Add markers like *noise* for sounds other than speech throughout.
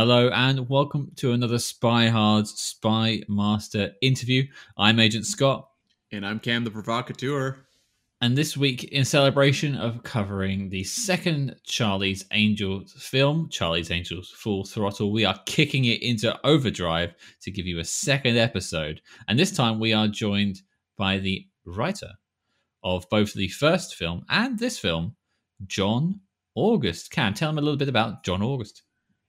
Hello and welcome to another Spy Hard Spy Master interview. I'm Agent Scott. And I'm Cam the Provocateur. And this week, in celebration of covering the second Charlie's Angels film, Charlie's Angels Full Throttle, we are kicking it into overdrive to give you a second episode. And this time we are joined by the writer of both the first film and this film, John August. Cam, tell me a little bit about John August.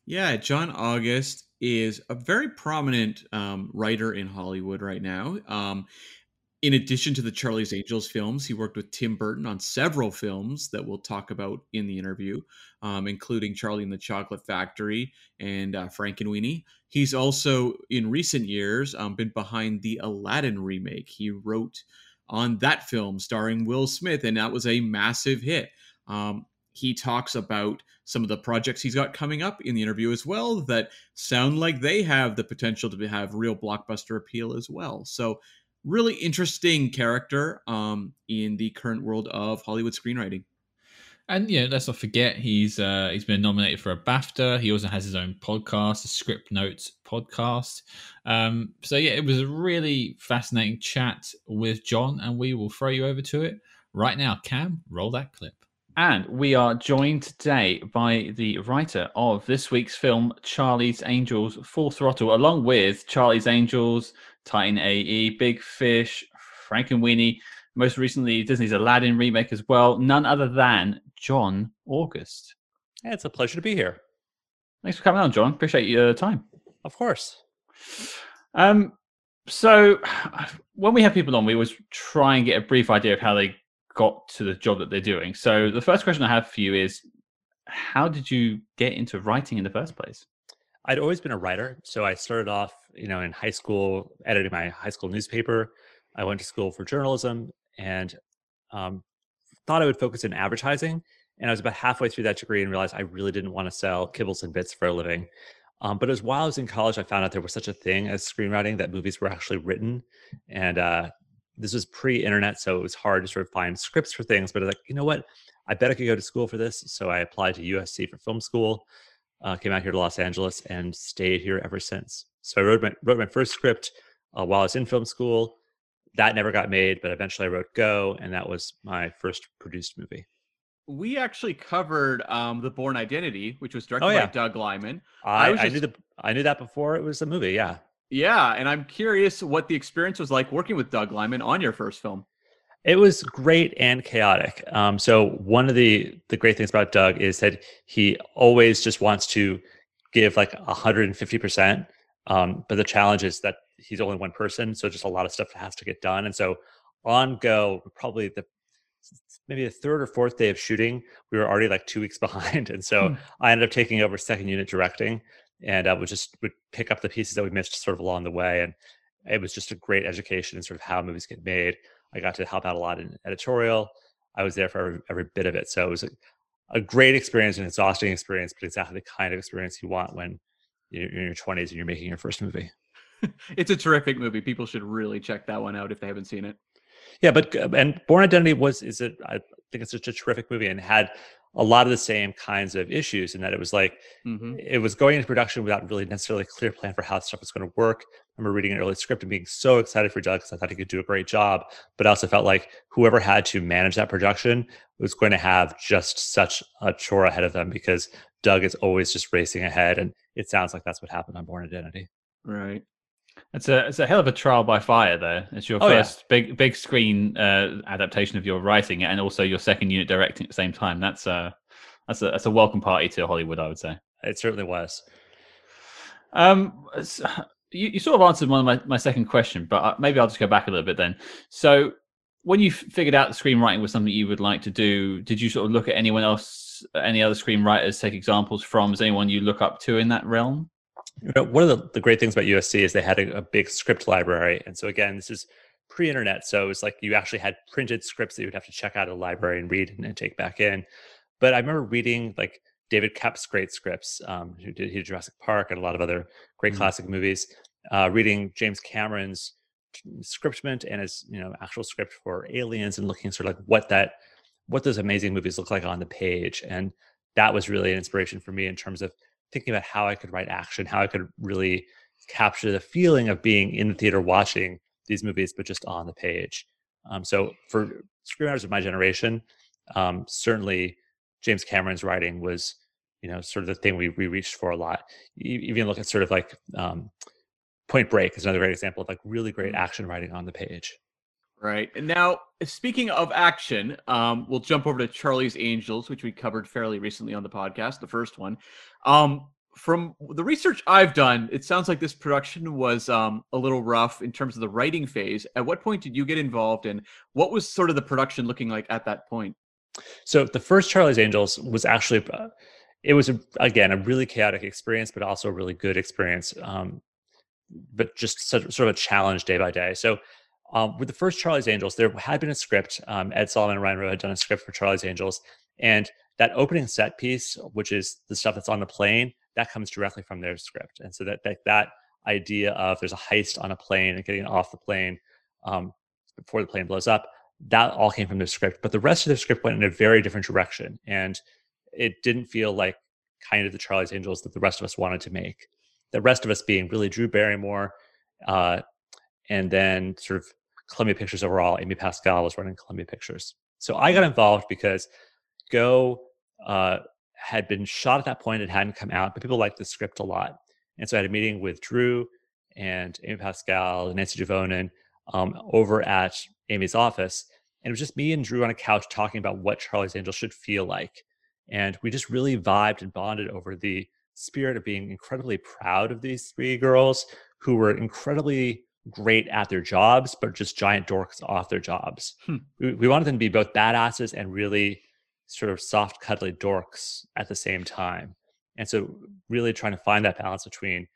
Yeah, John August is a very prominent um, writer in Hollywood right now. Um, in addition to the Charlie's Angels films, he worked with Tim Burton on several films that we'll talk about in the interview, um, including Charlie and the Chocolate Factory and uh, Frankenweenie. He's also, in recent years, um, been behind the Aladdin remake. He wrote on that film starring Will Smith, and that was a massive hit. Um, he talks about some of the projects he's got coming up in the interview as well that sound like they have the potential to have real blockbuster appeal as well. So really interesting character um, in the current world of Hollywood screenwriting. And yeah, let's not forget he's uh, he's been nominated for a BAFTA. He also has his own podcast, the Script Notes podcast. Um, so yeah, it was a really fascinating chat with John, and we will throw you over to it right now. Cam, roll that clip. And we are joined today by the writer of this week's film, Charlie's Angels Full Throttle, along with Charlie's Angels, Titan AE, Big Fish, Frankenweenie, most recently Disney's Aladdin remake as well. None other than John August. Yeah, it's a pleasure to be here. Thanks for coming on, John. Appreciate your time. Of course. Um, so *sighs* when we have people on, we always try and get a brief idea of how they got to the job that they're doing. So the first question I have for you is, how did you get into writing in the first place? I'd always been a writer, so I started off, you know, in high school editing my high school newspaper. I went to school for journalism and um, thought I would focus in advertising. And I was about halfway through that degree and realized I really didn't want to sell kibbles and bits for a living. Um, but it was while I was in college, I found out there was such a thing as screenwriting that movies were actually written. And uh, this was pre-internet, so it was hard to sort of find scripts for things. But I was like, you know what? I bet I could go to school for this. So I applied to USC for film school, uh, came out here to Los Angeles, and stayed here ever since. So I wrote my wrote my first script uh, while I was in film school. That never got made, but eventually I wrote Go, and that was my first produced movie. We actually covered um, the Bourne Identity, which was directed oh, yeah. by Doug Liman. I, I, just... I knew the I knew that before it was a movie. Yeah. Yeah, and I'm curious what the experience was like working with Doug Liman on your first film. It was great and chaotic. Um, so one of the the great things about Doug is that he always just wants to give like 150 percent. Um, but the challenge is that he's only one person, so just a lot of stuff has to get done. And so on go, probably the maybe the third or fourth day of shooting, we were already like two weeks *laughs* behind, and so hmm. I ended up taking over second unit directing and I would just would pick up the pieces that we missed sort of along the way. And it was just a great education in sort of how movies get made. I got to help out a lot in editorial. I was there for every, every bit of it. So it was a, a great experience, an exhausting experience, but exactly the kind of experience you want when you're in your 20s and you're making your first movie. *laughs* it's a terrific movie. People should really check that one out if they haven't seen it. Yeah, but uh, and Bourne Identity was is it? I think it's such a terrific movie and had a lot of the same kinds of issues in that it was like mm-hmm. it was going into production without really necessarily a clear plan for how stuff was going to work. I remember reading an early script and being so excited for Doug because I thought he could do a great job, but I also felt like whoever had to manage that production was going to have just such a chore ahead of them because Doug is always just racing ahead, and it sounds like that's what happened on Bourne Identity. Right. It's a it's a hell of a trial by fire there. It's your oh, first yeah. big big screen uh, adaptation of your writing, and also your second unit directing at the same time. That's a that's a that's a welcome party to Hollywood, I would say. It certainly was. Um, you, you sort of answered one of my, my second question, but uh, maybe I'll just go back a little bit then. So, when you figured out the screenwriting was something you would like to do, did you sort of look at anyone else, any other screenwriters, take examples from? Is anyone you look up to in that realm? You know, one of the, the great things about USC is they had a, a big script library. And so, again, this is pre internet. So, it's like you actually had printed scripts that you would have to check out of the library and read and, and take back in. But I remember reading like David Koepp's great scripts, um, who did, he did Jurassic Park and a lot of other great mm-hmm. classic movies. Uh, reading James Cameron's scriptment and his you know actual script for Aliens and looking sort of like what that what those amazing movies look like on the page and that was really an inspiration for me in terms of thinking about how I could write action, how I could really capture the feeling of being in the theater watching these movies, but just on the page. Um, so for screenwriters of my generation, um, certainly James Cameron's writing was, you know, sort of the thing we, we reached for a lot. You even look at sort of like um, Point Break is another great example of like really great mm-hmm. action writing on the page. Right. And now, speaking of action, um, we'll jump over to Charlie's Angels, which we covered fairly recently on the podcast, the first one. Um, from the research I've done, it sounds like this production was um, a little rough in terms of the writing phase. At what point did you get involved, and what was sort of the production looking like at that point? So the first Charlie's Angels was actually, uh, it was a, again a really chaotic experience, but also a really good experience. Um, but just sort of a challenge day by day. So um, with the first Charlie's Angels, there had been a script. Um, Ed Solomon and Ryan Rowe had done a script for Charlie's Angels, and that opening set piece, which is the stuff that's on the plane, that comes directly from their script. And so that that, that idea of there's a heist on a plane and getting off the plane um, before the plane blows up, that all came from their script. But the rest of the script went in a very different direction, and it didn't feel like kind of the Charlie's Angels that the rest of us wanted to make. The rest of us being really Drew Barrymore, uh, and then sort of Columbia Pictures overall. Amy Pascal was running Columbia Pictures. So I got involved because Go uh, had been shot at that point. It hadn't come out, but people liked the script a lot. And so I had a meeting with Drew and Amy Pascal and Nancy Juvonen um, over at Amy's office. And it was just me and Drew on a couch talking about what Charlie's Angels should feel like. And we just really vibed and bonded over the spirit of being incredibly proud of these three girls who were incredibly great at their jobs, but just giant dorks off their jobs. Hmm. We, we, wanted them to be both badasses and really sort of soft, cuddly dorks at the same time. And so, really trying to find that balance between,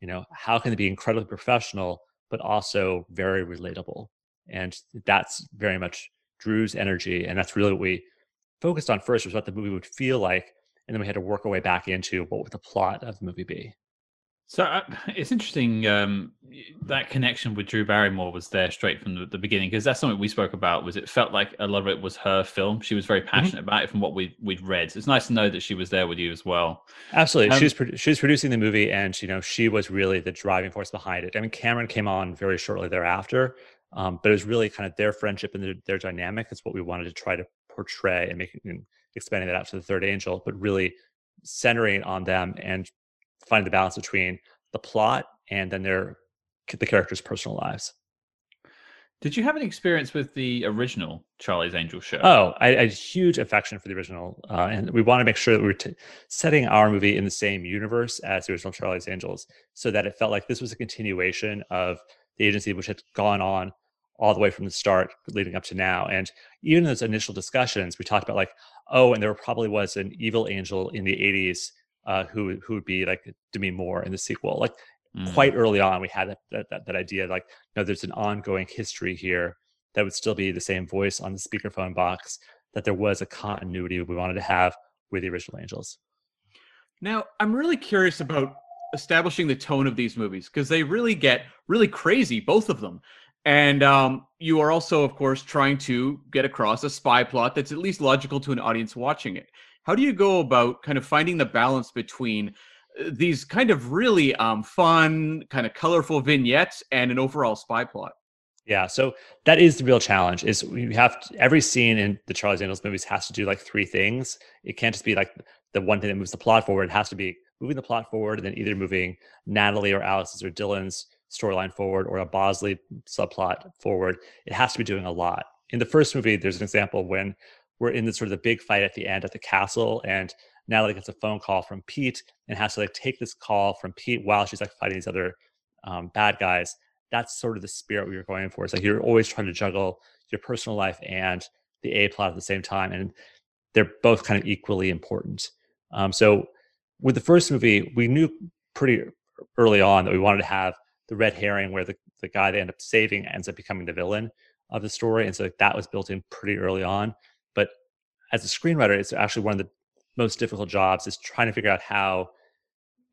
you know, how can they be incredibly professional, but also very relatable. And that's very much Drew's energy. And that's really what we focused on first was what the movie would feel like. And then we had to work our way back into what would the plot of the movie be. So uh, *laughs* it's interesting um, that connection with Drew Barrymore was there straight from the, the beginning because that's something we spoke about. Was it felt like a lot of it was her film? She was very mm-hmm. passionate mm-hmm. about it from what we we'd read. So it's nice to know that she was there with you as well. Absolutely, um, she was pro- she was producing the movie, and you know she was really the driving force behind it. I mean, Cameron came on very shortly thereafter, um, but it was really kind of their friendship and their, their dynamic is what we wanted to try to portray and making expanding that out to the third angel, but really centering on them and finding the balance between the plot and then their the characters' personal lives. Did you have any experience with the original Charlie's Angel show? Oh, I, I had huge affection for the original, uh, and we want to make sure that we were t- setting our movie in the same universe as the original Charlie's Angels, so that it felt like this was a continuation of the agency, which had gone on all the way from the start, leading up to now. And even in those initial discussions, we talked about like, oh, and there probably was an evil angel in the '80s uh, who who would be like Demi Moore in the sequel. Like mm. quite early on, we had that, that, that idea like, no, there's an ongoing history here that would still be the same voice on the speakerphone box. That there was a continuity we wanted to have with the original Angels. Now, I'm really curious about establishing the tone of these movies because they really get really crazy, both of them. And um, you are also, of course, trying to get across a spy plot that's at least logical to an audience watching it. How do you go about kind of finding the balance between uh, these kind of really um, fun, kind of colorful vignettes and an overall spy plot? Yeah, so that is the real challenge. Is you have to, every scene in the Charles Angels movies has to do like three things. It can't just be like the one thing that moves the plot forward. It has to be moving the plot forward and then either moving Natalie or Alex's or Dylan's storyline forward or a Bosley subplot forward. It has to be doing a lot. In the first movie, there's an example when we're in the sort of the big fight at the end at the castle and Natalie gets a phone call from Pete and has to like take this call from Pete while she's like fighting these other um, bad guys. That's sort of the spirit we were going for. It's like you're always trying to juggle your personal life and the A plot at the same time, and they're both kind of equally important. Um, so with the first movie, we knew pretty early on that we wanted to have the red herring where the, the guy they end up saving ends up becoming the villain of the story. And so that was built in pretty early on. But as a screenwriter, it's actually one of the most difficult jobs is trying to figure out how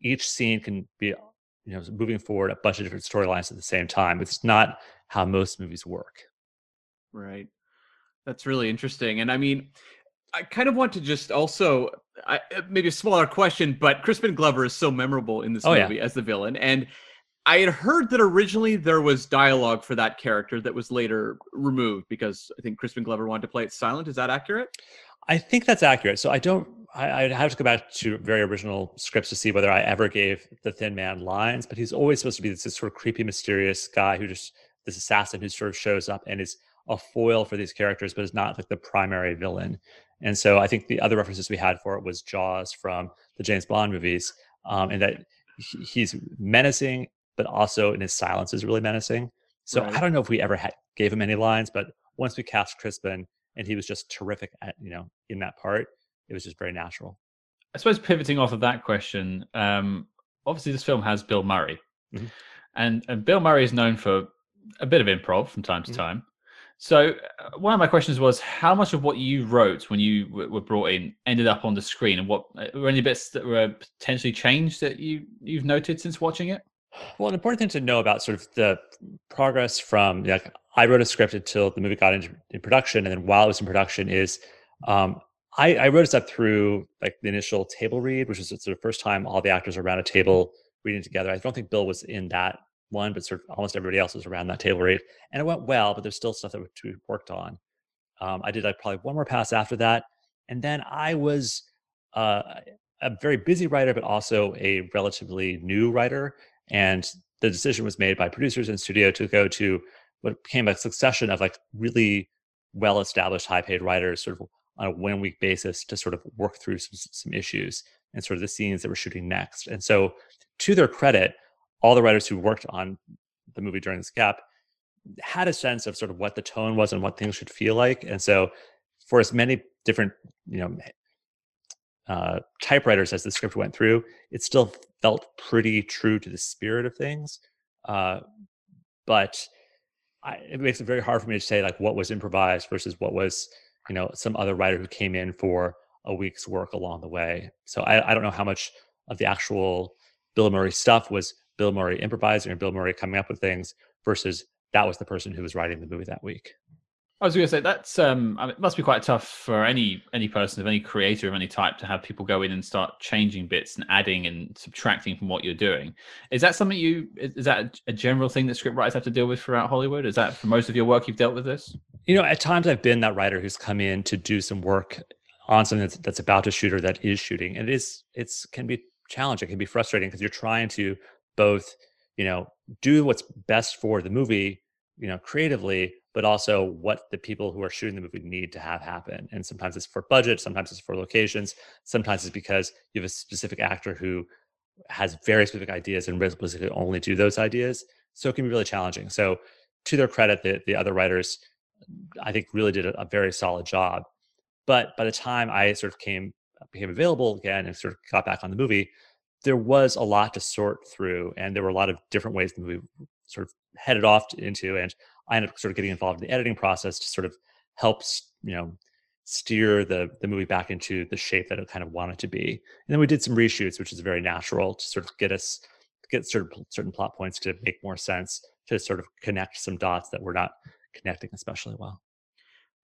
each scene can be, you know, moving forward a bunch of different storylines at the same time. It's not how most movies work. Right. That's really interesting. And I mean, I kind of want to just also I, maybe a smaller question, but Crispin Glover is so memorable in this Oh, yeah. movie as the villain, and I had heard that originally there was dialogue for that character that was later removed because I think Crispin Glover wanted to play it silent. Is that accurate? I think that's accurate. So I don't. I, I'd have to go back to very original scripts to see whether I ever gave the Thin Man lines, but he's always supposed to be this, this sort of creepy, mysterious guy who just this assassin who sort of shows up and is a foil for these characters, but is not like the primary villain. And so I think the other references we had for it was Jaws from the James Bond movies, um, and that he's menacing, but also in his silence is really menacing. So Right. I don't know if we ever had, gave him any lines, but once we cast Crispin and he was just terrific at you know in that part, it was just very natural. I suppose pivoting off of that question, um, obviously this film has Bill Murray, Mhm. and and Bill Murray is known for a bit of improv from time to Mhm. time. So uh, one of my questions was, how much of what you wrote when you w- were brought in ended up on the screen, and what uh, were any bits that were potentially changed that you you've noted since watching it? Well, an important thing to know about sort of the progress from like I wrote a script until the movie got into in production, and then while it was in production, is um, I, I wrote this up through like the initial table read, which was sort of first time all the actors are around a table reading together. I don't think Bill was in that one, but sort of almost everybody else was around that table read, and it went well. But there's still stuff that we worked on. Um, I did like probably one more pass after that, and then I was uh, a very busy writer, but also a relatively new writer and the decision was made by producers in studio to go to what became a succession of like really well established high paid writers sort of on a one week basis to sort of work through some, some issues and sort of the scenes that we're shooting next. And so to their credit all the writers who worked on the movie during this gap had a sense of sort of what the tone was and what things should feel like. And so for as many different you know uh, typewriters as the script went through, it still felt pretty true to the spirit of things. Uh, but I, it makes it very hard for me to say like what was improvised versus what was, you know, some other writer who came in for a week's work along the way. So I, I don't know how much of the actual Bill Murray stuff was Bill Murray improvising or Bill Murray coming up with things versus that was the person who was writing the movie that week. I was going to say that's um, I mean, it must be quite tough for any any person of any creator of any type to have people go in and start changing bits and adding and subtracting from what you're doing. Is that something you is that a general thing that script writers have to deal with throughout Hollywood? Is that for most of your work you've dealt with this? You know, at times I've been that writer who's come in to do some work on something that's, that's about to shoot or that is shooting, and it is it's can be challenging, it can be frustrating because you're trying to both, you know, do what's best for the movie, you know, creatively, but also what the people who are shooting the movie need to have happen. And sometimes it's for budget, sometimes it's for locations, sometimes it's because you have a specific actor who has very specific ideas and basically only do those ideas. So it can be really challenging. So to their credit, the, the other writers, I think, really did a, a very solid job. But by the time I sort of came became available again and sort of got back on the movie, there was a lot to sort through, and there were a lot of different ways the movie sort of headed off into, and I ended up sort of getting involved in the editing process to sort of help, you know, steer the the movie back into the shape that it kind of wanted to be. And then we did some reshoots, which is very natural to sort of get us get certain certain plot points to make more sense, to sort of connect some dots that were not connecting especially well.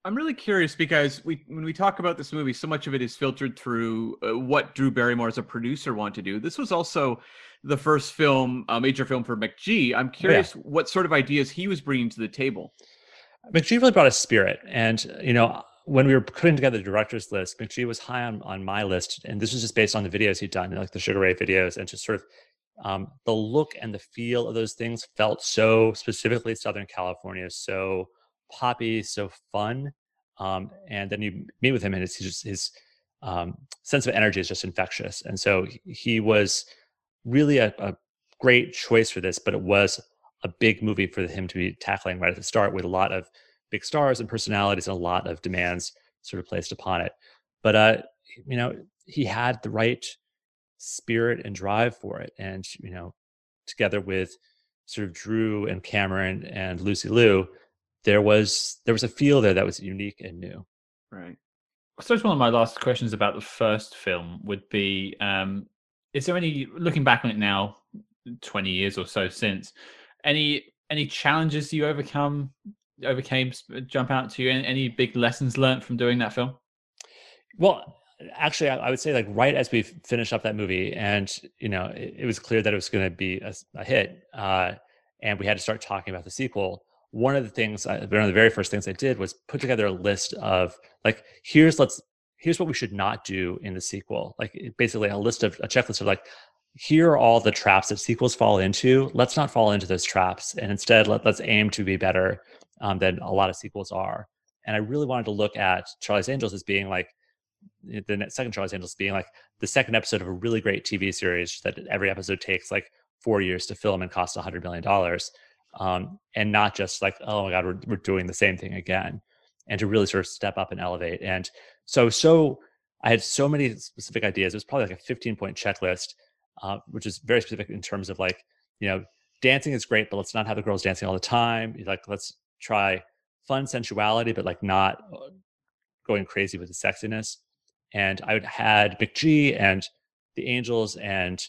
I'm really curious because we, when we talk about this movie, so much of it is filtered through uh, what Drew Barrymore as a producer wanted to do. This was also the first film, a major film for McG. I'm curious what sort of ideas he was bringing to the table. McG really brought a spirit. And, you know, when we were putting together the director's list, McG was high on, on my list. And this was just based on the videos he'd done, like the Sugar Ray videos, and just sort of um, the look and the feel of those things felt so specifically Southern California, so poppy, so fun. Um, and then you meet with him, and it's just his um, sense of energy is just infectious. And so he, was really a, a great choice for this, but it was a big movie for him to be tackling right at the start with a lot of big stars and personalities and a lot of demands sort of placed upon it. But uh, you know, he had the right spirit and drive for it, and you know, together with sort of Drew and Cameron and Lucy Liu, there was there was a feel there that was unique and new. Right. I suppose one of my last questions about the first film would be: um, Is there any, looking back on it now, twenty years or so since, any any challenges you overcome overcame jump out to you? Any, any big lessons learned from doing that film? Well, actually, I, I would say like right as we finished up that movie, and you know, it, it was clear that it was going to be a, a hit, uh, and we had to start talking about the sequel. One of the things, I, one of the very first things I did was put together a list of like, here's let's here's what we should not do in the sequel. Like basically a list of a checklist of like, here are all the traps that sequels fall into. Let's not fall into those traps, and instead let, let's aim to be better um, than a lot of sequels are. And I really wanted to look at Charlie's Angels as being like the second Charlie's Angels being like the second episode of a really great TV series that every episode takes like four years to film and cost a hundred million dollars, um, and not just like oh my god we're we're doing the same thing again, and to really sort of step up and elevate. And so so I had so many specific ideas. It was probably like a 15 point checklist, uh, which is very specific in terms of like you know dancing is great, but let's not have the girls dancing all the time. Like let's try fun sensuality, but like not uh, going crazy with the sexiness and I had McG and the Angels and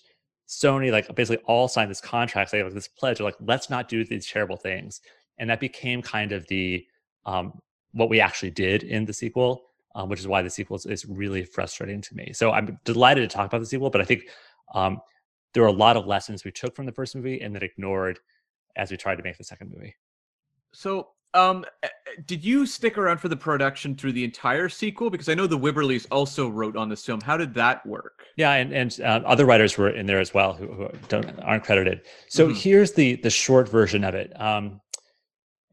Sony like basically all signed this contract, like, like this pledge, of like let's not do these terrible things, and that became kind of the um, what we actually did in the sequel, um, which is why the sequel is, is, really frustrating to me. So I'm delighted to talk about the sequel, but I think um, there were a lot of lessons we took from the first movie and then ignored as we tried to make the second movie. So um, did you stick around for the production through the entire sequel? Because I know the Wibberleys also wrote on this film. How did that work? Yeah, and and uh, other writers were in there as well who, who don't aren't credited. So mm-hmm. here's the the short version of it. Um,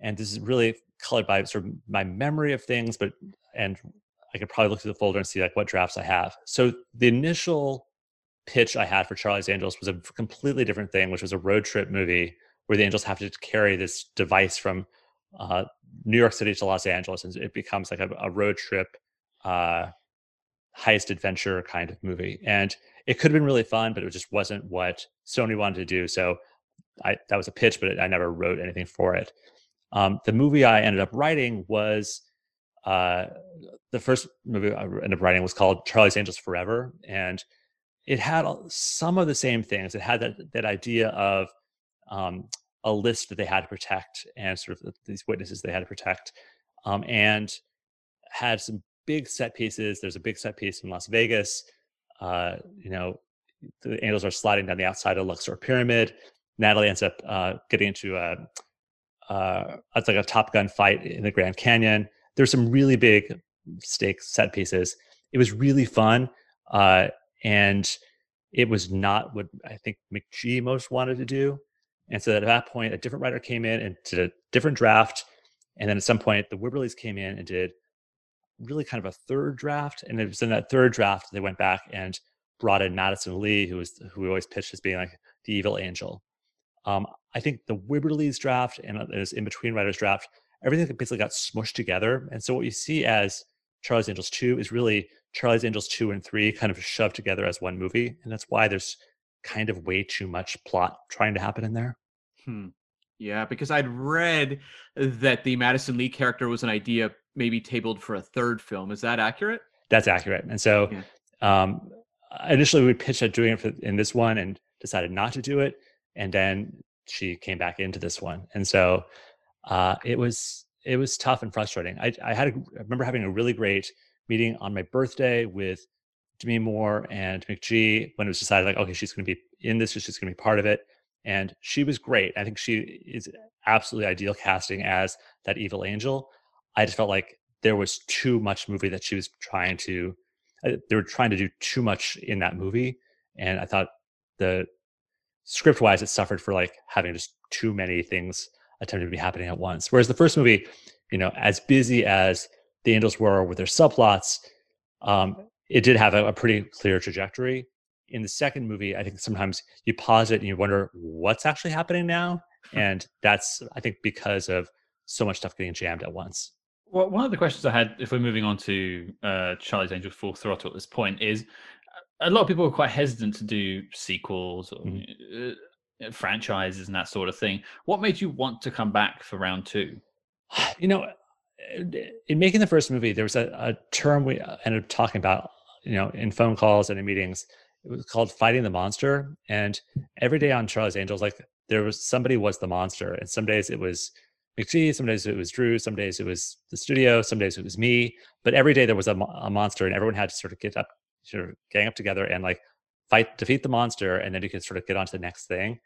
and this is really colored by sort of my memory of things, but and I could probably look through the folder and see like what drafts I have. So the initial pitch I had for Charlie's Angels was a completely different thing, which was a road trip movie where the Angels have to carry this device from uh, New York City to Los Angeles, and it becomes like a, a road trip uh, heist adventure kind of movie. And it could have been really fun, but it just wasn't what Sony wanted to do. So I, that was a pitch, but I never wrote anything for it. Um, the movie I ended up writing was uh, the first movie I ended up writing was called Charlie's Angels Forever, and it had some of the same things. It had that that idea of um, a list that they had to protect and sort of these witnesses they had to protect, um, and had some big set pieces. There's a big set piece in Las Vegas. Uh, you know, the angels are sliding down the outside of Luxor Pyramid. Natalie ends up uh, getting into a uh, it's like a Top Gun fight in the Grand Canyon. There's some really big stake set pieces. It was really fun, uh, and it was not what I think McG most wanted to do. And so at that point, a different writer came in and did a different draft. And then at some point, the Wibberleys came in and did really kind of a third draft. And it was in that third draft they went back and brought in Madison Lee, who was who we always pitched as being like the evil angel. Um, I think the Wibberleys draft and uh, this in between writers draft, everything basically got smushed together. And so what you see as Charlie's Angels 2 is really Charlie's Angels 2 and 3 kind of shoved together as one movie. And that's why there's kind of way too much plot trying to happen in there. Hmm. Yeah, because I'd read that the Madison Lee character was an idea maybe tabled for a third film. Is that accurate? That's accurate. And so yeah. um, initially we pitched at doing it for, in this one and decided not to do it. And then she came back into this one. And so uh, it was it was tough and frustrating. I, I had a, I remember having a really great meeting on my birthday with Demi Moore and McG when it was decided like, okay, she's going to be in this, she's going to be part of it and she was great. I think she is absolutely ideal casting as that evil angel. I just felt like there was too much movie that she was trying to. Uh, they were trying to do too much in that movie, and I thought the script wise it suffered for like having just too many things attempted to be happening at once. Whereas the first movie, you know, as busy as the angels were with their subplots, um, it did have a, a pretty clear trajectory in the second movie, I think sometimes you pause it and you wonder what's actually happening now. and that's, I think, because of so much stuff getting jammed at once. Well, one of the questions I had, if we're moving on to uh, Charlie's Angel Full Throttle at this point, is a lot of people are quite hesitant to do sequels or mm-hmm. uh, franchises and that sort of thing. What made you want to come back for round two? *sighs* You know, in making the first movie, there was a, a term we ended up talking about, you know, in phone calls and in meetings it was called Fighting the Monster. And every day on Charlie's Angels, like there was somebody was the monster, and some days it was McG, some days it was Drew, some days it was the studio, some days it was me. But every day there was a, a monster, and everyone had to sort of get up, sort of gang up together and like fight, defeat the monster, and then you could sort of get on to the next thing.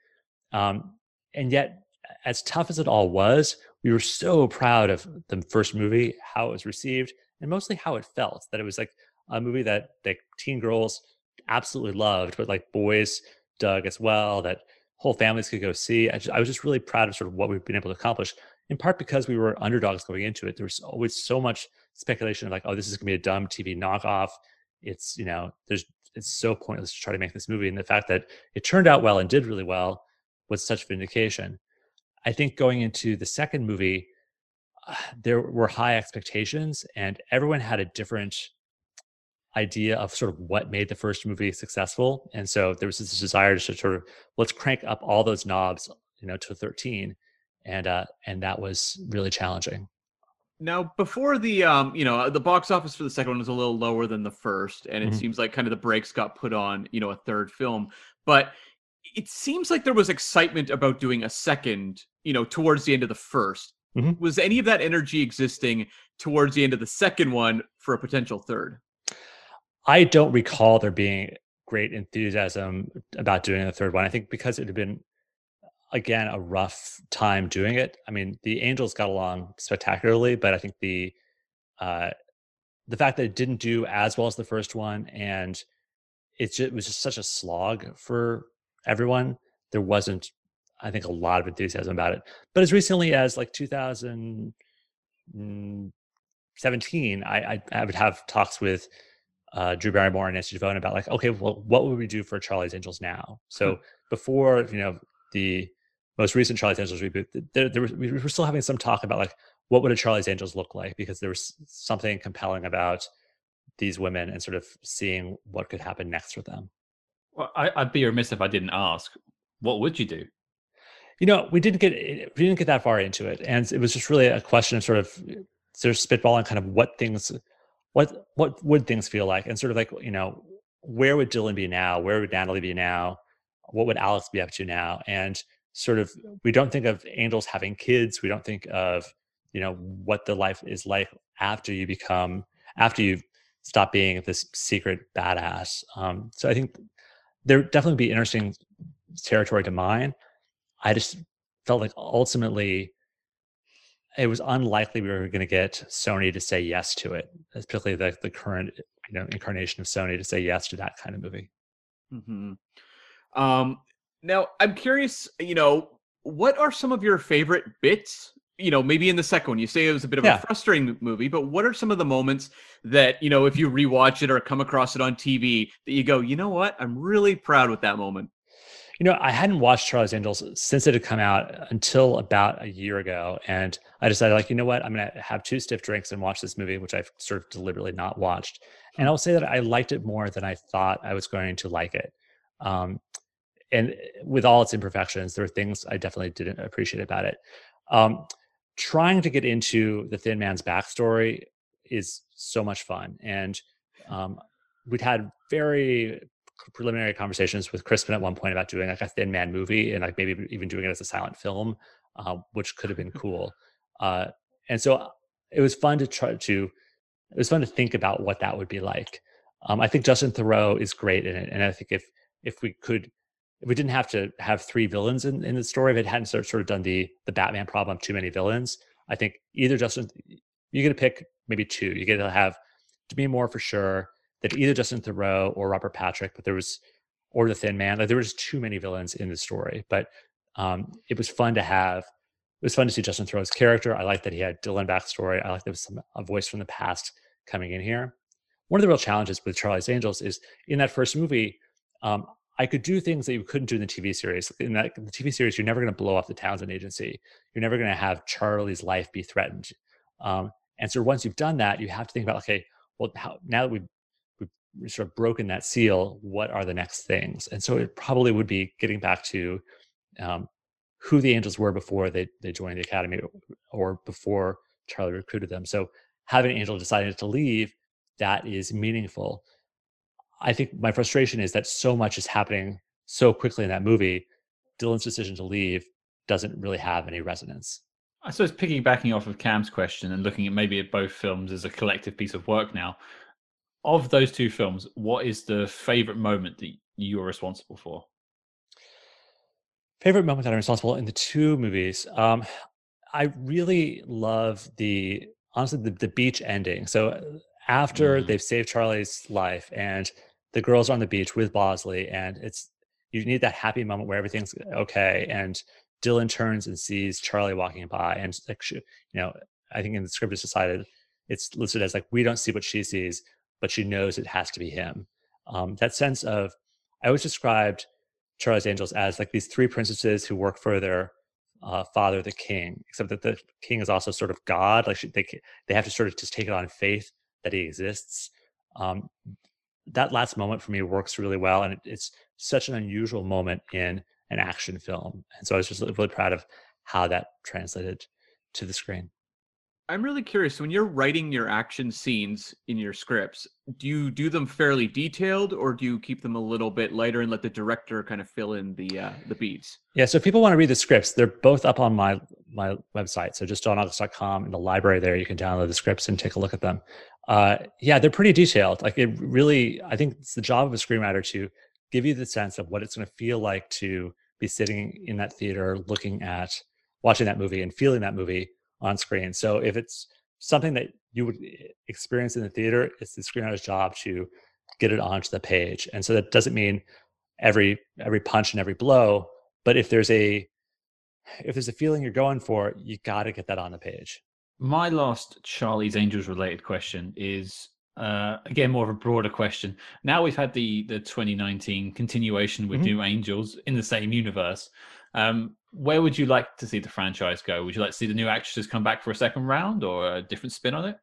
Um, and yet, as tough as it all was, we were so proud of the first movie, how it was received, and mostly how it felt. That it was like a movie that like teen girls absolutely loved, but like boys dug as well. That whole families could go see. I, just, I was just really proud of sort of what we've been able to accomplish. In part because we were underdogs going into it. There was always so much speculation of like, oh, this is going to be a dumb TV knockoff. It's you know, there's it's so pointless to try to make this movie. And the fact that it turned out well and did really well was such vindication. I think going into the second movie, uh, there were high expectations, and everyone had a different idea of sort of what made the first movie successful. And so there was this desire to sort of let's crank up all those knobs, you know, to 13. And uh and that was really challenging. Now, before the um, you know, the box office for the second one was a little lower than the first, and it mm-hmm. seems like kind of the brakes got put on, you know, a third film. But it seems like there was excitement about doing a second, you know, towards the end of the 1st mm-hmm. Was any of that energy existing towards the end of the second one for a potential third? I don't recall there being great enthusiasm about doing the third one. I think because it had been again a rough time doing it. I mean, the Angels got along spectacularly, but I think the uh, the fact that it didn't do as well as the first one, and it, just, it was just such a slog for everyone. There wasn't, I think, a lot of enthusiasm about it. But as recently as like 2017, I, I, I would have talks with uh, Drew Barrymore and Nancy Devoe about like, okay, well, what would we do for Charlie's Angels now? So hmm. before, you know, the most recent Charlie's Angels reboot, there, there was, we were still having some talk about like, what would a Charlie's Angels look like? Because there was something compelling about these women and sort of seeing what could happen next with them. Well, I, would be remiss if I didn't ask. What would you do? You know, we didn't get we didn't get that far into it, and it was just really a question of sort of sort of spitballing kind of what things, what what would things feel like, and sort of like you know where would Dylan be now? Where would Natalie be now? What would Alex be up to now? And sort of we don't think of angels having kids. We don't think of you know what the life is like after you become after you stop being this secret badass. Um, so I think there definitely be interesting territory to mine. I just felt like ultimately it was unlikely we were going to get Sony to say yes to it, particularly the, the current you know incarnation of Sony to say yes to that kind of movie. Mm-hmm. Um, now I'm curious, you know, what are some of your favorite bits you know, maybe in the second one, you say it was a bit of yeah. a frustrating movie, but what are some of the moments that, you know, if you rewatch it or come across it on TV, that you go, you know what? I'm really proud with that moment. You know, I hadn't watched Charlie's Angels since it had come out until about a year ago. And I decided, like, you know what? I'm going to have two stiff drinks and watch this movie, which I've sort of deliberately not watched. And I'll say that I liked it more than I thought I was going to like it. Um, and with all its imperfections, there were things I definitely didn't appreciate about it. Um, trying to get into the Thin Man's backstory is so much fun, and um, we'd had very preliminary conversations with Crispin at one point about doing like a Thin Man movie and like maybe even doing it as a silent film, uh, which could have been *laughs* cool. Uh, and so it was fun to try to it was fun to think about what that would be like. Um, I think Justin Theroux is great in it, and I think if if we could if we didn't have to have three villains in, in the story, if it hadn't sort, sort of done the the Batman problem, too many villains, I think either Justin, you're gonna pick maybe two. You're gonna have Demi Moore for sure, that either Justin Theroux or Robert Patrick, but there was or the Thin Man. Like there was too many villains in the story, but um, it was fun to have. It was fun to see Justin Theroux's character. I like that he had Dylan backstory. I like there was some, a voice from the past coming in here. One of the real challenges with Charlie's Angels is in that first movie. Um, I could do things that you couldn't do in the TV series. In that the TV series, you're never going to blow off the Townsend agency. You're never going to have Charlie's life be threatened. Um, and so once you've done that, you have to think about okay, well, how, now that we've sort of broken that seal, what are the next things? And so it probably would be getting back to um, who the Angels were before they they joined the academy or before Charlie recruited them. So having an Angel deciding to leave, that is meaningful. I think my frustration is that so much is happening so quickly in that movie. Dylan's decision to leave doesn't really have any resonance. I suppose piggybacking off of Cam's question and looking at maybe at both films as a collective piece of work now, of those two films, what is the favorite moment that you're responsible for? Favorite moment that I'm responsible in the two movies. Um, I really love the honestly the, the beach ending. So after mm. they've saved Charlie's life and the girls are on the beach with Bosley, and it's you need that happy moment where everything's okay, and Dylan turns and sees Charlie walking by, and like you know, I think in the script it's decided it's listed as like we don't see what she sees, but she knows it has to be him. Um, that sense of I always described Charlie's Angels as like these three princesses who work for their uh, father, the king, except that the king is also sort of God. Like they they have to sort of just take it on faith that he exists. Um, that last moment for me works really well, and it, it's such an unusual moment in an action film. And so I was just really proud of how that translated to the screen. I'm really curious when you're writing your action scenes in your scripts, do you do them fairly detailed or do you keep them a little bit lighter and let the director kind of fill in the uh, the beats? Yeah, so if people want to read the scripts, they're both up on my my website. So just johnaugust.com in the library there, you can download the scripts and take a look at them. Uh, yeah, they're pretty detailed. Like it really, I think it's the job of a screenwriter to give you the sense of what it's going to feel like to be sitting in that theater, looking at watching that movie and feeling that movie on screen. So if it's something that you would experience in the theater, it's the screenwriter's job to get it onto the page. And so that doesn't mean every every punch and every blow, but if there's a if there's a feeling you're going for, you got to get that on the page. My last Charlie's Angels related question is uh, again more of a broader question. Now we've had the the 2019 continuation with mm-hmm. New Angels in the same universe. Um, where would you like to see the franchise go? Would you like to see the new actresses come back for a second round or a different spin on it?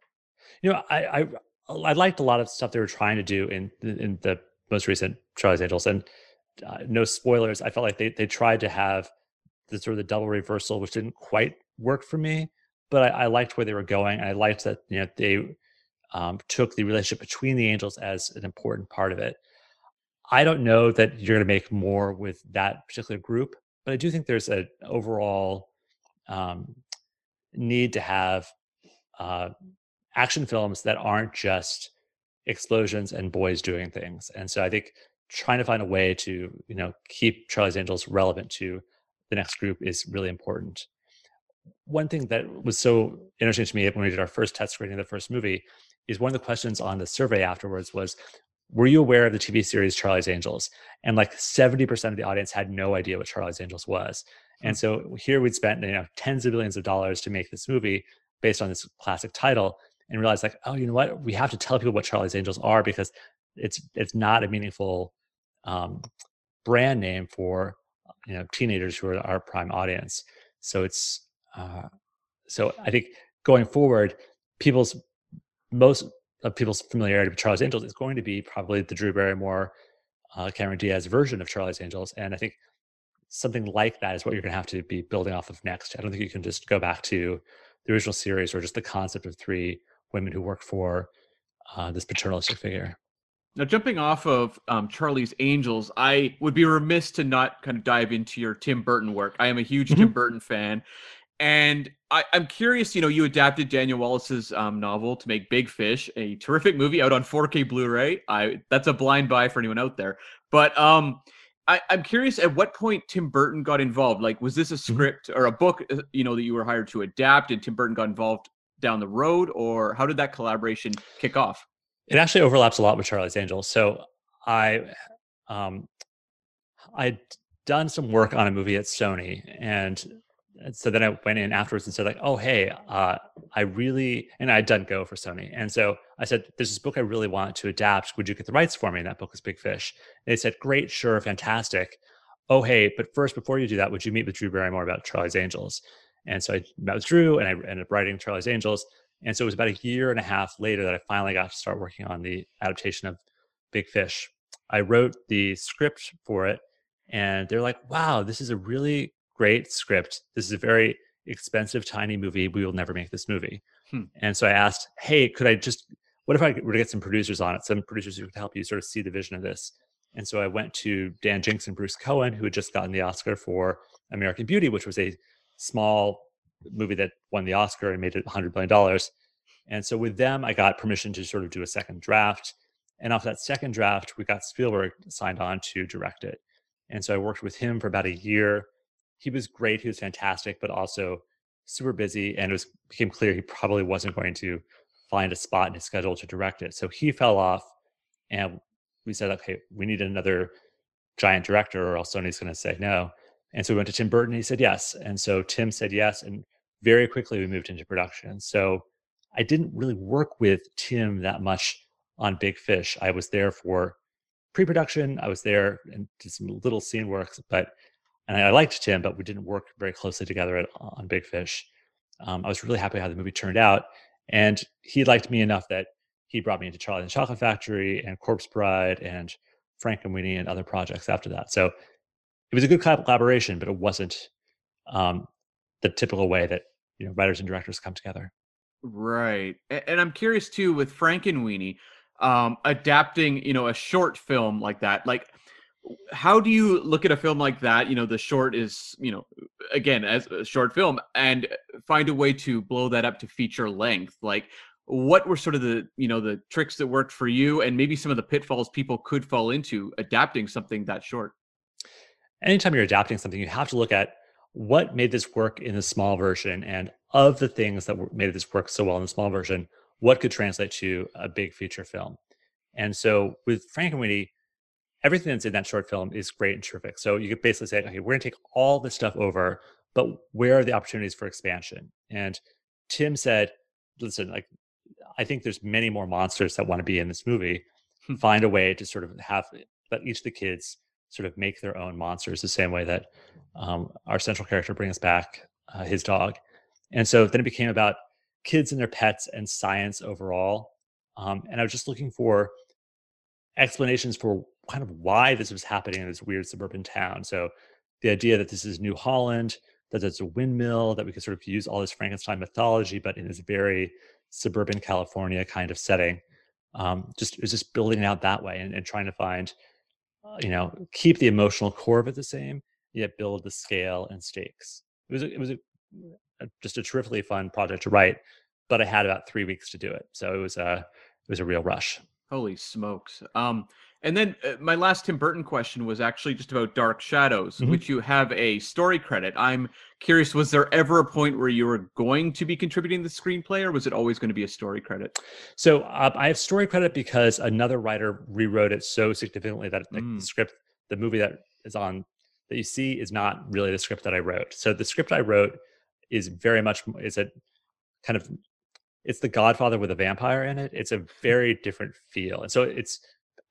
You know, I I, I liked a lot of stuff they were trying to do in in the most recent Charlie's Angels, and uh, no spoilers. I felt like they they tried to have the sort of the double reversal, which didn't quite work for me. But I, I liked where they were going. I liked that you know they um, took the relationship between the angels as an important part of it. I don't know that you're going to make more with that particular group, but I do think there's an overall um, need to have uh, action films that aren't just explosions and boys doing things. And so I think trying to find a way to you know keep Charlie's Angels relevant to the next group is really important. One thing that was so interesting to me when we did our first test screening of the first movie is one of the questions on the survey afterwards was were you aware of the TV series Charlie's Angels? And like 70% of the audience had no idea what Charlie's Angels was. And hmm. so here we'd spent you know tens of billions of dollars to make this movie based on this classic title and realized like, oh, you know what? We have to tell people what Charlie's Angels are because it's it's not a meaningful um, brand name for you know teenagers who are our prime audience. So it's uh, so I think going forward, people's most of people's familiarity with Charlie's Angels is going to be probably the Drew Barrymore, uh, Cameron Diaz version of Charlie's Angels, and I think something like that is what you're going to have to be building off of next. I don't think you can just go back to the original series or just the concept of three women who work for uh, this paternalistic figure. Now, jumping off of um, Charlie's Angels, I would be remiss to not kind of dive into your Tim Burton work. I am a huge mm-hmm. Tim Burton fan, and I, am curious, you know, you adapted Daniel Wallace's um, novel to make Big Fish, a terrific movie out on 4K Blu-ray. I that's a blind buy for anyone out there. But um, I, am curious at what point Tim Burton got involved. Like, was this a mm-hmm. script or a book, uh, you know, that you were hired to adapt, and Tim Burton got involved down the road, or how did that collaboration kick off? It actually overlaps a lot with Charlie's Angels. So I, um, I'd done some work on a movie at Sony, and so then I went in afterwards and said like, oh hey, uh, I really and I'd done Go for Sony, and so I said, there's this book I really want to adapt. Would you get the rights for me? And that book is Big Fish. And they said, great, sure, fantastic. Oh hey, but first before you do that, would you meet with Drew Barrymore about Charlie's Angels? And so I met with Drew, and I ended up writing Charlie's Angels. And so it was about a year and a half later that I finally got to start working on the adaptation of Big Fish. I wrote the script for it, and they're like, wow, this is a really great script. This is a very expensive, tiny movie. We will never make this movie. Hmm. And so I asked, hey, could I just, what if I were to get some producers on it, some producers who could help you sort of see the vision of this? And so I went to Dan Jinks and Bruce Cohen, who had just gotten the Oscar for American Beauty, which was a small movie that won the Oscar and made it $100 million. And so with them, I got permission to sort of do a second draft. And off that second draft, we got Spielberg signed on to direct it. And so I worked with him for about a year. He was great. He was fantastic, but also super busy. And it was became clear he probably wasn't going to find a spot in his schedule to direct it. So he fell off. And we said, okay, we need another giant director or else Sony's going to say no. And so we went to Tim Burton. he said yes. And so Tim said yes. And very quickly we moved into production. So I didn't really work with Tim that much on Big Fish. I was there for pre-production. I was there and did some little scene works, but and I liked Tim, but we didn't work very closely together at, on Big Fish. Um, I was really happy how the movie turned out, and he liked me enough that he brought me into Charlie and the Chocolate Factory and Corpse Bride and Frankenweenie and Weenie and other projects after that. So it was a good collaboration, but it wasn't um, the typical way that you know writers and directors come together. Right, and I'm curious too with frank Frankenweenie, um, adapting you know a short film like that, like how do you look at a film like that? You know the short is you know again as a short film and find a way to blow that up to feature length. Like what were sort of the you know the tricks that worked for you and maybe some of the pitfalls people could fall into adapting something that short? Anytime you're adapting something you have to look at what made this work in the small version and of the things that made this work so well in the small version what could translate to a big feature film. And so with frankenweenie everything that's in that short film is great and terrific so you could basically say okay we're going to take all this stuff over but where are the opportunities for expansion and tim said listen like I think there's many more monsters that want to be in this movie. Hmm. Find a way to sort of have let each of the kids sort of make their own monsters the same way that um, our central character brings back uh, his dog. And so then it became about kids and their pets and science overall. Um, and I was just looking for explanations for kind of why this was happening in this weird suburban town. So the idea that this is New Holland, that it's a windmill, that we could sort of use all this Frankenstein mythology, but in this very suburban California kind of setting. Um, just it was just building it out that way and, and trying to find, uh, you know, keep the emotional core of it the same, yet build the scale and stakes. It was a, it was a, a, just a terrifically fun project to write, but I had about three weeks to do it, so it was a it was a real rush. Holy smokes! Um, and then uh, my last Tim Burton question was actually just about Dark Shadows, mm-hmm. which you have a story credit. I'm curious, was there ever a point where you were going to be contributing the screenplay, or was it always going to be a story credit? So uh, I have story credit because another writer rewrote it so significantly that mm. the script, the movie that is on that you see, is not really the script that I wrote. So the script I wrote is very much is a kind of it's the Godfather with a vampire in it. It's a very different feel, and so it's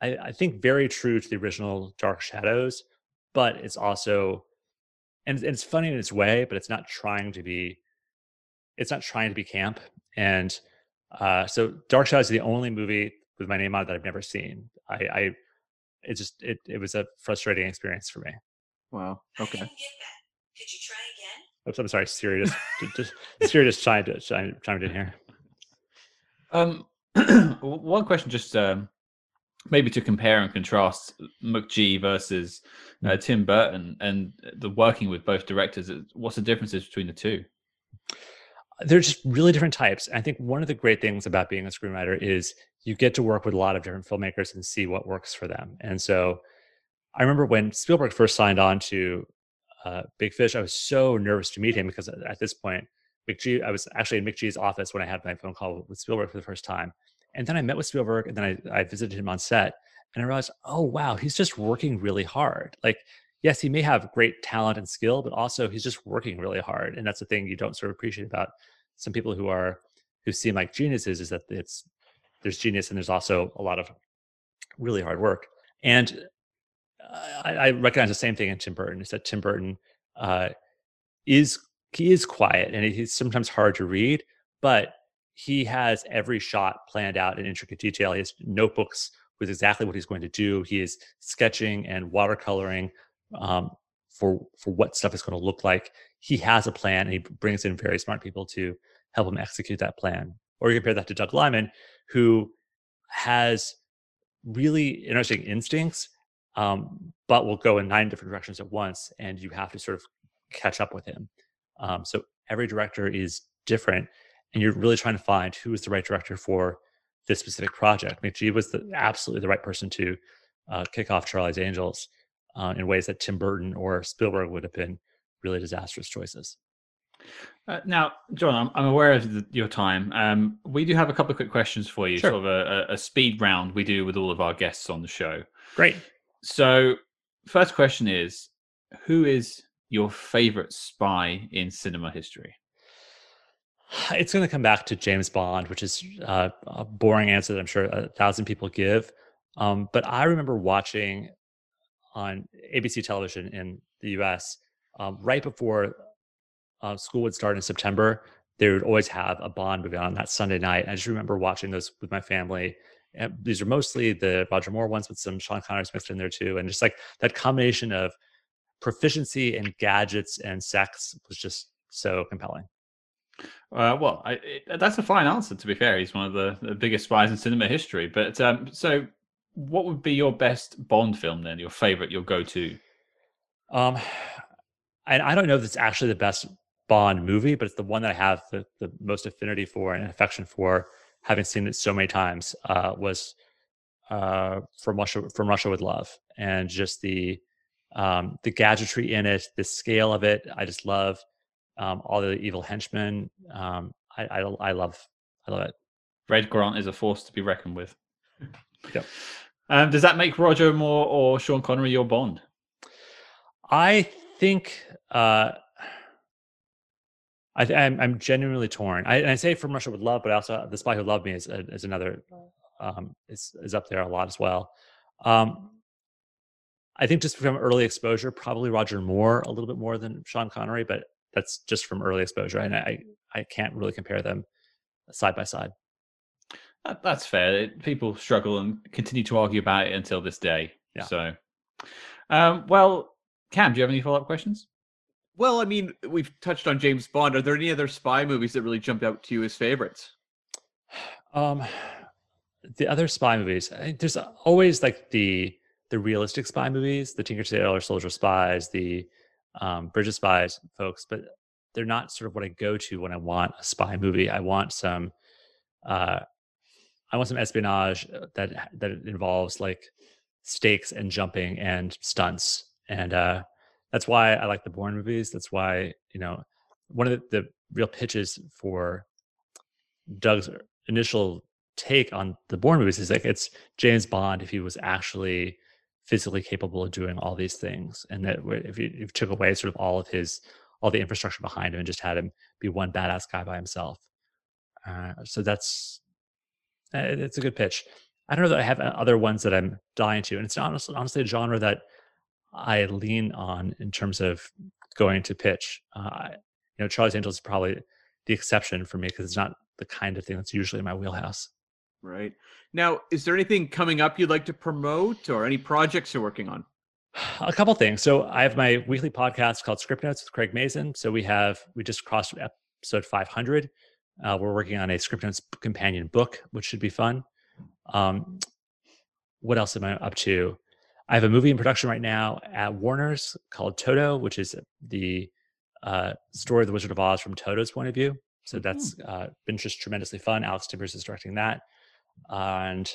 I, I think very true to the original Dark Shadows, but it's also and it's funny in its way, but it's not trying to be it's not trying to be camp. And uh, so Dark Shadows is the only movie with my name on it that I've never seen. I, I it just it it was a frustrating experience for me. Wow. *laughs* Okay. Could you try again? Oops, I'm sorry, Siri just, just *laughs* Siri just chimed, chimed, chimed in here. Um, *clears throat* *clears throat* one question just um, maybe to compare and contrast McG versus uh, mm. Tim Burton and the working with both directors, what's the differences between the two? They're just really different types. I think one of the great things about being a screenwriter is you get to work with a lot of different filmmakers and see what works for them. And so I remember when Spielberg first signed on to uh, Big Fish, I was so nervous to meet him because at this point, McG, I was actually in McG's office when I had my phone call with Spielberg for the first time. And then I met with Spielberg and then I, I visited him on set and I realized, oh, wow, he's just working really hard. Like, yes, he may have great talent and skill, but also he's just working really hard. And that's the thing you don't sort of appreciate about some people who are, who seem like geniuses is that it's, there's genius and there's also a lot of really hard work. And I, I recognize the same thing in Tim Burton is that Tim Burton uh, is, he is quiet and he's sometimes hard to read, but he has every shot planned out in intricate detail. He has notebooks with exactly what he's going to do. He is sketching and watercoloring um, for for what stuff is going to look like. He has a plan, and he brings in very smart people to help him execute that plan. Or you compare that to Doug Liman, who has really interesting instincts, um, but will go in nine different directions at once, and you have to sort of catch up with him. Um, so every director is different, and you're really trying to find who is the right director for this specific project. McG was the, absolutely the right person to uh, kick off Charlie's Angels uh, in ways that Tim Burton or Spielberg would have been really disastrous choices. Uh, now, John, I'm, I'm aware of the, your time. Um, we do have a couple of quick questions for you, Sure. sort of a, a, a speed round we do with all of our guests on the show. Great. So, first question is Who is your favorite spy in cinema history? *sighs* It's going to come back to James Bond, which is uh, a boring answer that I'm sure a thousand people give. Um, but I remember watching on ABC television in the US um, right before uh, school would start in September. They would always have a Bond movie on that Sunday night. And I just remember watching those with my family. And these are mostly the Roger Moore ones with some Sean Connery's mixed in there too. And just like that combination of proficiency in gadgets and sex was just so compelling. Uh, well, I, it, that's a fine answer. To be fair, he's one of the, the biggest spies in cinema history. But um, so, what would be your best Bond film then? Your favorite, your go-to? Um, and I don't know if it's actually the best Bond movie, but it's the one that I have the, the most affinity for and affection for, having seen it so many times. Uh, was uh, from Russia from Russia with Love, and just the um, the gadgetry in it, the scale of it. I just love um, all the evil henchmen. Um, I, I I love I love it. Red Grant is a force to be reckoned with. Yep. Um, does that make Roger Moore or Sean Connery your Bond? I think uh, I, th- I'm, I'm genuinely torn. I, and I say from Russia with love, but also the spy who loved me is, is another um, is is up there a lot as well. Um, I think just from early exposure, probably Roger Moore a little bit more than Sean Connery, but that's just from early exposure, and I I can't really compare them side by side. That's fair. People struggle and continue to argue about it until this day. Yeah. So, um, well, Cam, do you have any follow-up questions? Well, I mean, we've touched on James Bond. Are there any other spy movies that really jumped out to you as favorites? *sighs* Um, the other spy movies, I there's always like the the realistic spy movies, the Tinker Tailor Soldier Spies, the um, Bridge Spies folks, but they're not sort of what I go to when I want a spy movie. I want some, uh, I want some espionage uh, that that involves like stakes and jumping and stunts, and uh, that's why I like the Bourne movies. That's why you know one of the, the real pitches for Doug's initial take on the Bourne movies is like it's James Bond if he was actually physically capable of doing all these things, and that if you, if you took away sort of all of his all the infrastructure behind him and just had him be one badass guy by himself. Uh, so that's it's a good pitch. I don't know that I have uh, other ones that I'm dying to, and it's honestly honestly a genre that I lean on in terms of going to pitch. Uh, you know, Charlie's Angels is probably the exception for me because it's not the kind of thing that's usually in my wheelhouse. Right. Now, is there anything coming up you'd like to promote or any projects you're working on? *sighs* A couple things. So I have my weekly podcast called Script Notes with Craig Mazin. So we have we just crossed episode 500. Uh, we're working on a Script Notes companion book, which should be fun. Um, *sniffs* what else am I up to? I have a movie in production right now at Warner's called Toto, which is the uh, story of the Wizard of Oz from Toto's point of view. So that's uh, been just tremendously fun. Alex Timbers is directing that, and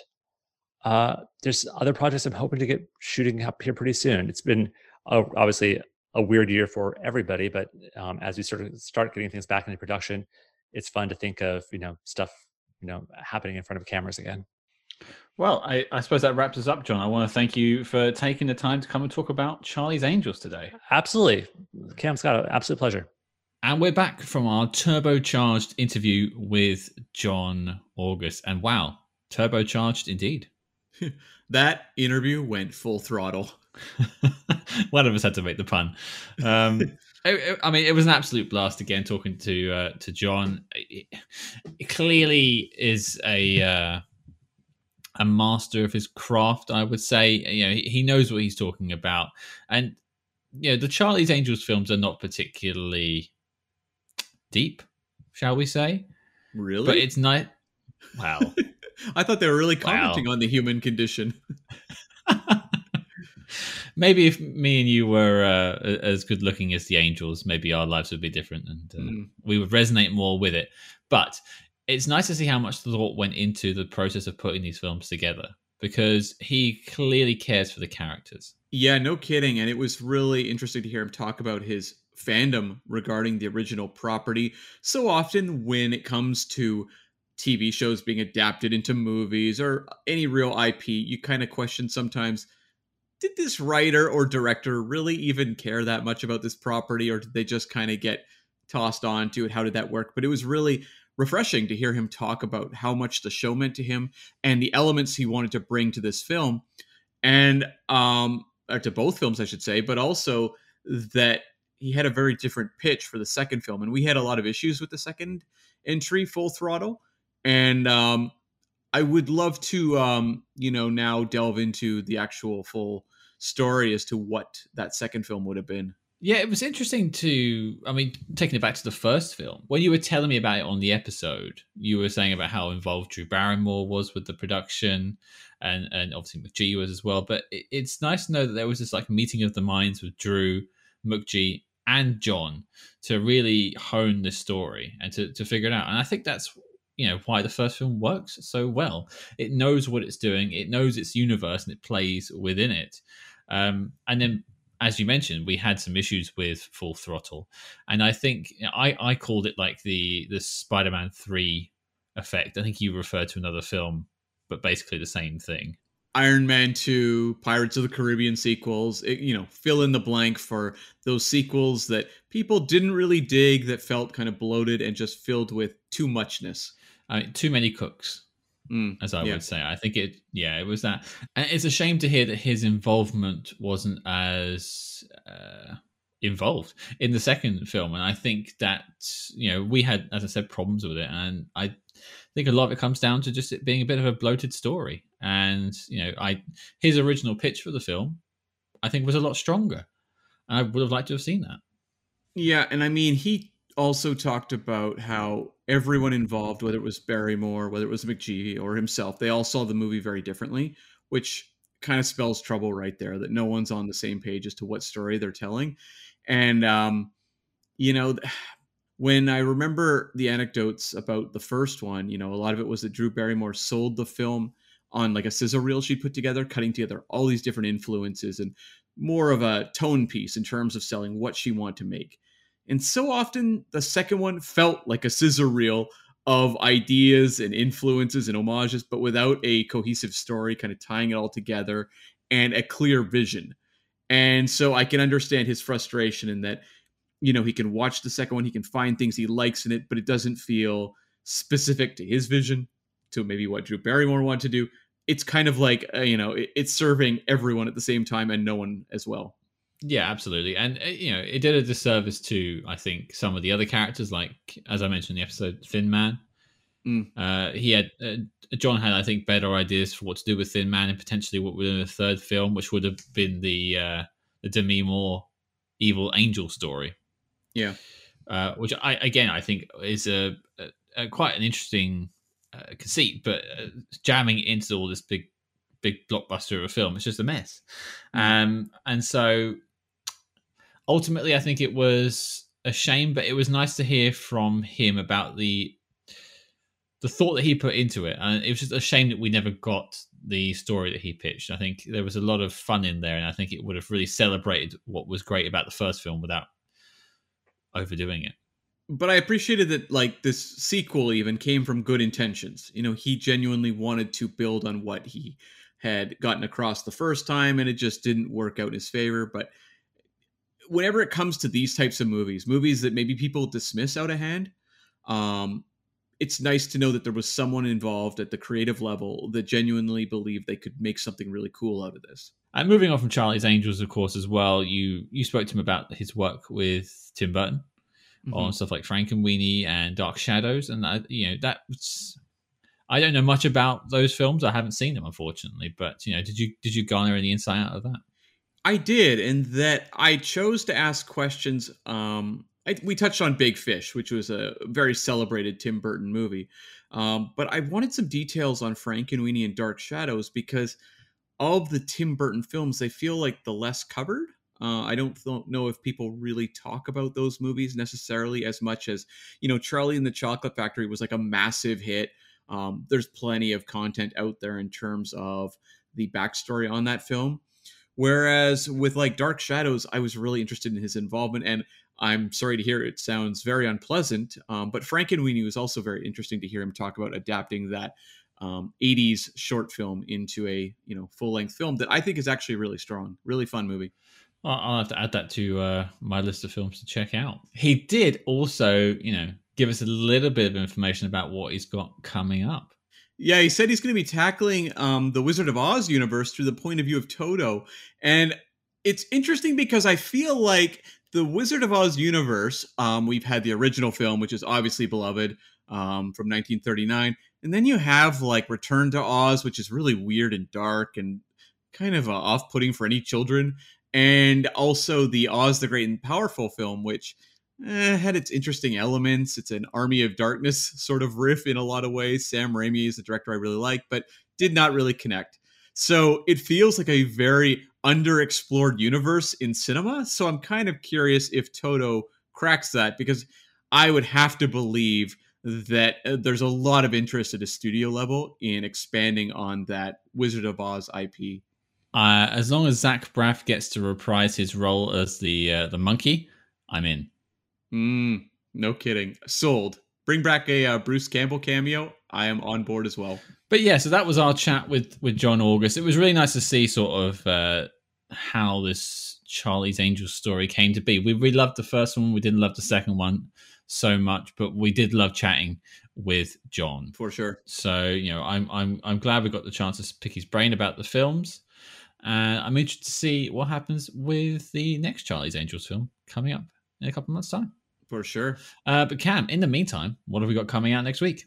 uh, there's other projects I'm hoping to get shooting up here pretty soon. It's been uh, obviously a weird year for everybody, but um, as we sort of start getting things back into production, it's fun to think of you know stuff you know happening in front of cameras again. Well, I, I suppose that wraps us up, John. I want to thank you for taking the time to come and talk about Charlie's Angels today. Absolutely, Cam Scott, absolute pleasure. And we're back from our turbocharged interview with John August. And wow, turbocharged indeed. *laughs* That interview went full throttle. *laughs* One of us had to make the pun. Um, *laughs* I mean, it was an absolute blast again talking to uh, to John. It, it clearly is a uh, a master of his craft. I would say, you know, he, he knows what he's talking about, and you know, the Charlie's Angels films are not particularly deep, shall we say? Really? But it's not. Wow. *laughs* I thought they were really Wow. commenting on the human condition. *laughs* maybe if me and you were uh, as good looking as the angels, maybe our lives would be different and uh, Mm. we would resonate more with it. But it's nice to see how much thought went into the process of putting these films together because he clearly cares for the characters. Yeah, no kidding. And it was really interesting to hear him talk about his fandom regarding the original property. So often, when it comes to TV shows being adapted into movies or any real IP, you kind of question sometimes did this writer or director really even care that much about this property or did they just kind of get tossed onto it? How did that work? But it was really refreshing to hear him talk about how much the show meant to him and the elements he wanted to bring to this film. And um or to both films, I should say, but also that he had a very different pitch for the second film. And we had a lot of issues with the second entry, Full Throttle. And um, I would love to, um, you know, now delve into the actual full story as to what that second film would have been. Yeah, it was interesting to. I mean, taking it back to the first film, when you were telling me about it on the episode, you were saying about how involved Drew Barrymore was with the production, and and obviously McG was as well. But it, it's nice to know that there was this like meeting of the minds with Drew, McG, and John to really hone this story and to to figure it out. And I think that's you know why the first film works so well. It knows what it's doing. It knows its universe and it plays within it. Um, and then as you mentioned, we had some issues with Full Throttle, and I think I I called it like the the Spider Man three effect. I think you referred to another film, but basically the same thing. Iron Man 2, Pirates of the Caribbean sequels, it, you know, fill in the blank for those sequels that people didn't really dig, that felt kind of bloated and just filled with too muchness. I mean, too many cooks, Mm, as I Yeah. would say. I think it, yeah, it was that. And it's a shame to hear that his involvement wasn't as uh, involved in the second film. And I think that, you know, we had, as I said, problems with it. And I think a lot of it comes down to just it being a bit of a bloated story. And, you know, I his original pitch for the film, I think, was a lot stronger. And I would have liked to have seen that. Yeah, and I mean, he also talked about how everyone involved, whether it was Barrymore, whether it was McG or himself, they all saw the movie very differently, which kind of spells trouble right there. That no one's on the same page as to what story they're telling, and um, you know. *sighs* When I remember the anecdotes about the first one, you know, a lot of it was that Drew Barrymore sold the film on like a sizzle reel she put together, cutting together all these different influences and more of a tone piece in terms of selling what she wanted to make. And so often the second one felt like a scissor reel of ideas and influences and homages, but without a cohesive story, kind of tying it all together and a clear vision. And so I can understand his frustration in that, you know, he can watch the second one, he can find things he likes in it, but it doesn't feel specific to his vision, to maybe what Drew Barrymore wanted to do. It's kind of like, uh, you know, it- it's serving everyone at the same time and no one as well. Yeah, absolutely. And, uh, you know, it did a disservice to, I think, some of the other characters, like, as I mentioned in the episode, Thin Man. Mm. Uh, he had, uh, John had, I think, better ideas for what to do with Thin Man and potentially what would have been a third film, which would have been the, uh, the Demi Moore evil angel story. Yeah. Uh, which I, again, I think is a, a, a quite an interesting uh, conceit, but uh, jamming it into all this big, big blockbuster of a film, it's just a mess. Um, and so ultimately, I think it was a shame, but it was nice to hear from him about the the thought that he put into it, and it was just a shame that we never got the story that he pitched. I think there was a lot of fun in there, and I think it would have really celebrated what was great about the first film without overdoing it. but I appreciated that like this sequel even came from good intentions. You know, he genuinely wanted to build on what he had gotten across the first time and it just didn't work out in his favor, but whenever it comes to these types of movies, movies that maybe people dismiss out of hand, um it's nice to know that there was someone involved at the creative level that genuinely believed they could make something really cool out of this. And moving on from Charlie's Angels, of course, as well. You you spoke to him about his work with Tim Burton on stuff like Frankenweenie and Dark Shadows, and I, you know that was. I don't know much about those films. I haven't seen them, unfortunately. But you know, did you did you garner any insight out of that? I did, in that I chose to ask questions. Um, I, we touched on Big Fish, which was a very celebrated Tim Burton movie, um, but I wanted some details on Frankenweenie and Dark Shadows because of the Tim Burton films, they feel like the less covered. Uh, I don't th- know if people really talk about those movies necessarily as much as, you know, Charlie and the Chocolate Factory was like a massive hit. Um, there's plenty of content out there in terms of the backstory on that film. Whereas with like Dark Shadows, I was really interested in his involvement, and I'm sorry to hear it sounds very unpleasant. Um, but Frankenweenie was also very interesting to hear him talk about adapting that um, 80s short film into a you know full length film that I think is actually really strong, really fun movie. I'll have to add that to uh, my list of films to check out. He did also, you know, give us a little bit of information about what he's got coming up. Yeah, he said he's going to be tackling um, the Wizard of Oz universe through the point of view of Toto. And it's interesting because I feel like the Wizard of Oz universe, um, we've had the original film, which is obviously beloved um, from 1939. And then you have like Return to Oz, which is really weird and dark and kind of uh, off putting for any children. And also the Oz the Great and Powerful film, which eh, had its interesting elements. It's an Army of Darkness sort of riff in a lot of ways. Sam Raimi is a director I really like, but did not really connect. So it feels like a very underexplored universe in cinema. So I'm kind of curious if Toto cracks that because I would have to believe that uh, there's a lot of interest at a studio level in expanding on that Wizard of Oz IP. Uh, as long as Zach Braff gets to reprise his role as the uh, the monkey, I'm in. Mm, no kidding. Sold. Bring back a uh, Bruce Campbell cameo. I am on board as well. But yeah, so that was our chat with with John August. It was really nice to see sort of uh, how this Charlie's Angels story came to be. We we loved the first one. We didn't love the second one so much, but we did love chatting with John for sure. So you know, I'm I'm I'm glad we got the chance to pick his brain about the films. And I'm interested to see what happens with the next Charlie's Angels film coming up in a couple of months' time. For sure. Uh, but Cam, in the meantime, what have we got coming out next week?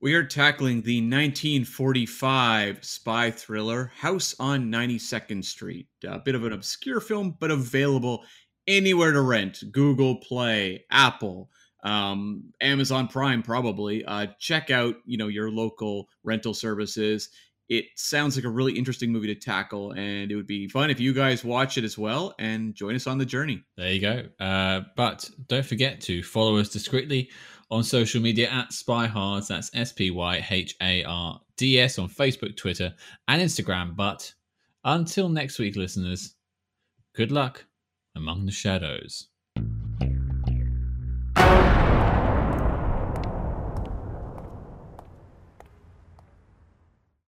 We are tackling the 1945 spy thriller House on 92nd Street. A bit of an obscure film, but available anywhere to rent Google Play, Apple, um, Amazon Prime, probably. Uh, check out you know your local rental services it sounds like a really interesting movie to tackle and it would be fun if you guys watch it as well and join us on the journey. There you go. Uh, but don't forget to follow us discreetly on social media at spyhards. That's s-p-y-h-a-r-d-s on facebook twitter and instagram. But until next week listeners good luck among the shadows